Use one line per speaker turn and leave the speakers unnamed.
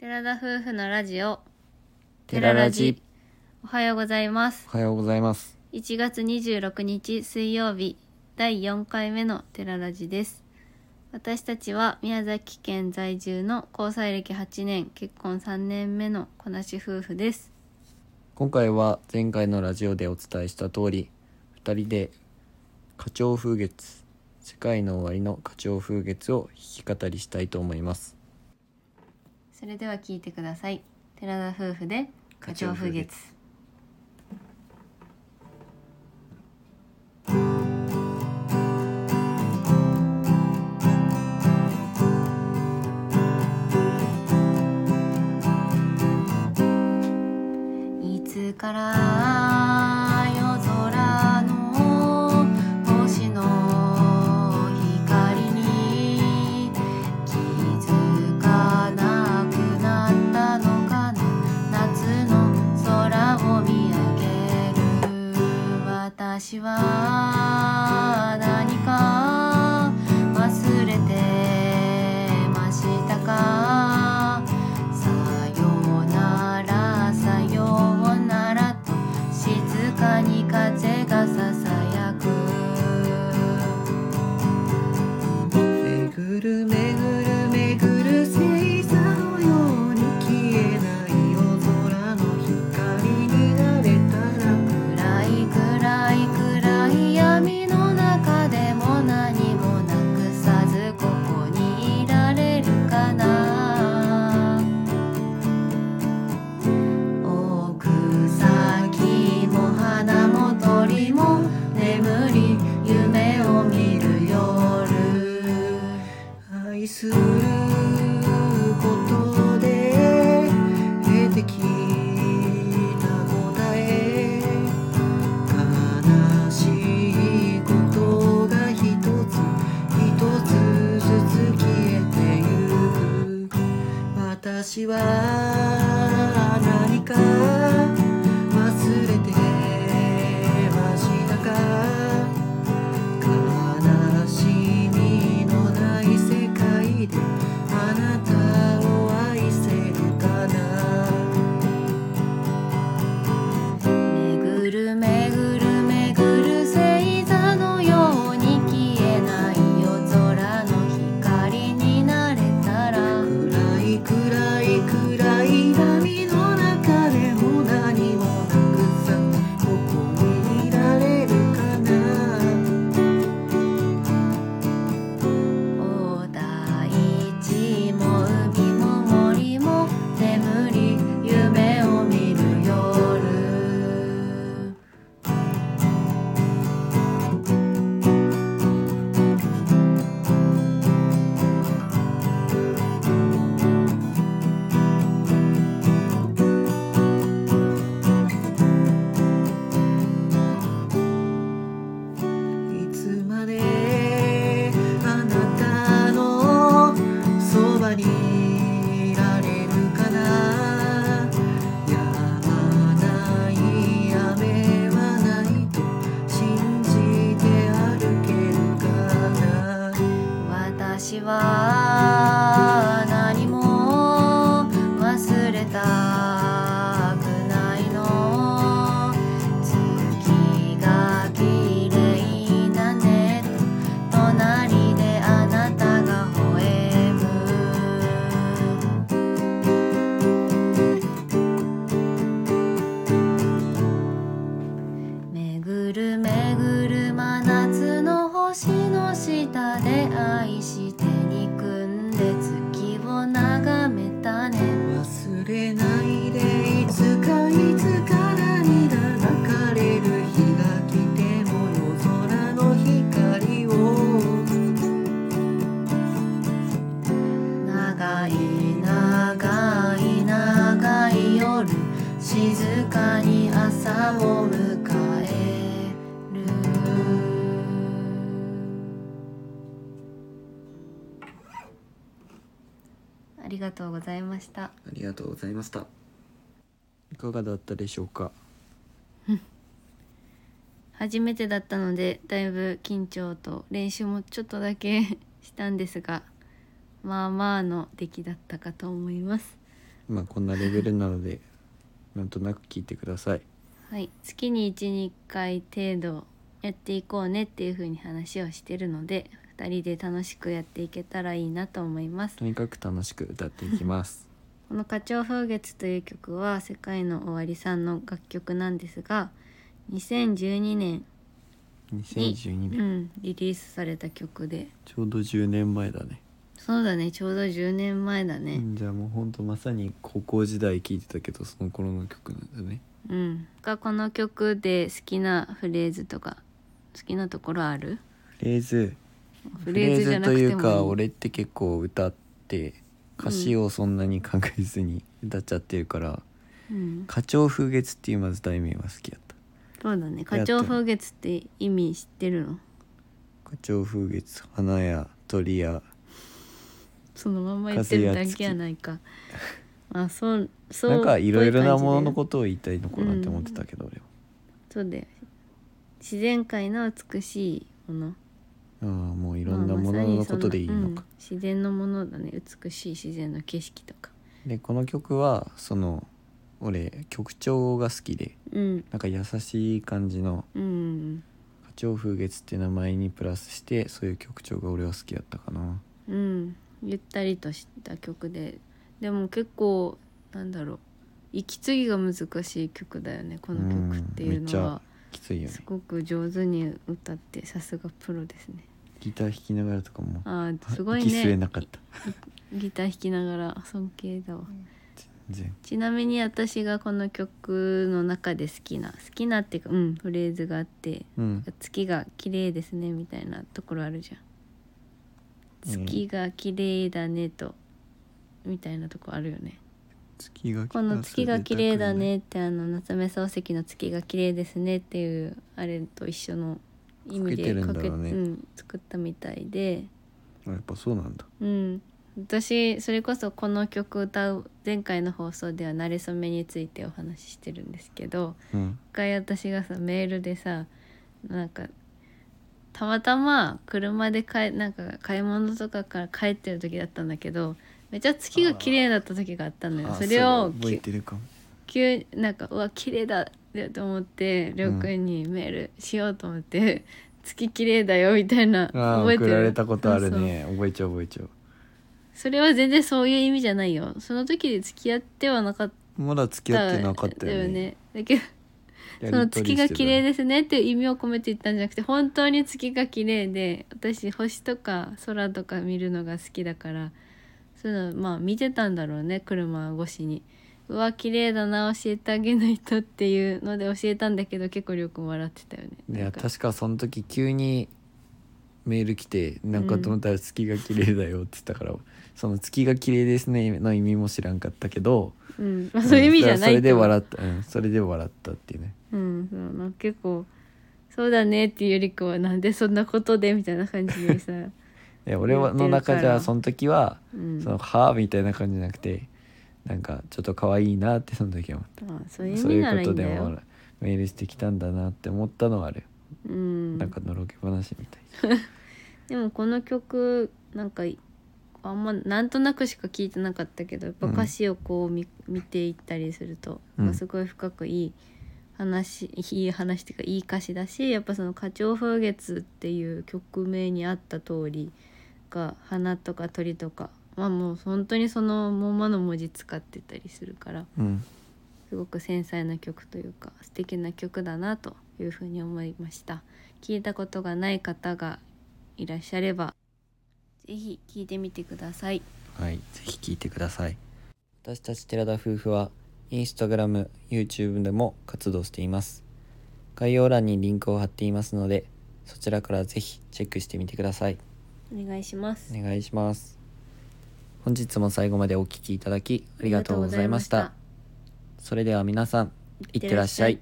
寺田夫婦のラジオ。
寺ラジ
おはようございます
おはようございます
1月26日水曜日第4回目の寺ラジです私たちは宮崎県在住の交際歴8年結婚3年目のこなし夫婦です
今回は前回のラジオでお伝えした通り2人で花鳥風月世界の終わりの花鳥風月を弾き語りしたいと思います
それでは聞いてください。寺田夫婦で花鳥風月。いつから
することで得てきた答え悲しいことが一つ一つずつ消えてゆく。私は
静かに朝を迎える。ありがとうございました。
ありがとうございました。いかがだったでしょうか？
初めてだったのでだいぶ緊張と練習もちょっとだけしたんですがまあまあの出来だったかと思います。
まあこんなレベルなのでなんとなく聞いてください。
はい。月に12回程度やっていこうねっていう風に話をしてるので2人で楽しくやっていけたらいいなと思います。
とにかく楽しく歌っていきます。
この「花鳥風月」という曲は世界の終わりさんの楽曲なんですが2012年
2012
う
年。
ん、リリースされた曲で。
ちょうど10年前だね
そうだね。ちょうど10年前だ
う
ね
んじゃあもうほんとまさに高校時代聴いてたけどその頃の曲なんだね。
うん。がこの曲で好きなフレーズとか好きなところある？
フレーズ。
フレー
ズ
ズじゃなくても
というか俺って結構歌って歌詞をそんなに考えずに歌っちゃってるから
うん「
花鳥風月」っていうまず題名は好きやった。
そうだね。花鳥風月って意味知ってるの？
花鳥風月花や鳥や
そのまんま言ってるだけやないか。あそうそう
なんかいろいろなものの
と
ことを言いたいのかなって思ってたけど俺は。
そうだよ自然界の美しいもの。
ああもういろんなもののことでいいのか、
まあうん自然のものだね。美しい自然の景色とか。
でこの曲はその俺曲調が好きで
うん。
なんか優しい感じの
うん「
花鳥風月」って名前にプラスしてそういう曲調が俺は好きやったかな。
うんゆったりとした曲ででも結構なんだろう息継ぎが難しい曲だよねこの曲っていうのは。
きついよね。
すごく上手に歌ってさすがプロですね。
ギター弾きながらとかも。
あーすごいね。
なかった。
ギター弾きながら尊敬だわ。ちなみに私がこの曲の中で好きな好きなっていうかうんフレーズがあって
うん。
月が綺麗ですねみたいなところあるじゃん月が綺麗だねとみたいなとこあるよね。
月が
この月が綺麗だねってあの夏目漱石の月が綺麗ですねっていうあれと一緒の意味で
かけてうね。
うん、作ったみたいで。
あやっぱそうなんだ。
うん。私それこそこの曲歌う前回の放送では「馴れ初め」についてお話ししてるんですけど
うん。
一回私がさメールでさなんかたまたま車でかえなんか買い物とかから帰ってる時だったんだけどめっちゃ月が綺麗だった時があったのよ。
あ
それを
覚えてるかも。
急なんかうわ綺麗だと思ってりょうくんにメールしようと思って「月綺麗だよ」みたいな
ああ
覚えてる。
送られたことあるね。覚えちゃう。覚えちゃう
それは全然そう。いう意味じゃないよその時で付き合ってはなかった
まだ付き合ってなかったよね
だけどその月が綺麗ですねっていう意味を込めて言ったんじゃなくて本当に月が綺麗で私星とか空とか見るのが好きだからそういうのまあ見てたんだろうね車越しに。うわ綺麗だな教えてあげないとっていうので教えたんだけど結構りょうくん笑ってたよね。
いや確かその時急にメール来てなんかと思ったら月が綺麗だよって言ったから、その月が綺麗ですねの意味も知らんかったけど
うん、まあ、そういう意味じゃない
それで笑った。うん。それで笑ったっていうね。
うん。そうな結構そうだねっていうよりかはなんでそんなことでみたいな感じでさ、
で俺はの中じゃその時は
うん、
その「はあ」みたいな感じじゃなくてなんかちょっと可愛いなってその時は思っ
あそういう
ことでもメールしてきたんだなって思ったのはある、
うん。
なんかのろけ話みたい
でもこの曲なんかあんまなんとなくしか聞いてなかったけどやっぱ歌詞をこう見,、見ていったりすると、
うん。
すごい深くいい話 いい話っていうかいい歌詞だしやっぱその「花鳥風月」っていう曲名にあった通りが花とか鳥とかまあもう本当にそのまんまの文字使ってたりするから
うん。
すごく繊細な曲というか素敵な曲だなというふうに思いました。聞いたことがない方がいらっしゃればぜひ聞いてみてください。
はいぜひ聞いてください。私たち寺田夫婦はインスタグラム YouTube でも活動しています。概要欄にリンクを貼っていますのでそちらからぜひチェックしてみてください。
お願いします。
お願いします。本日も最後までお聞きいただきありがとうございました。それでは皆さんいってらっしゃい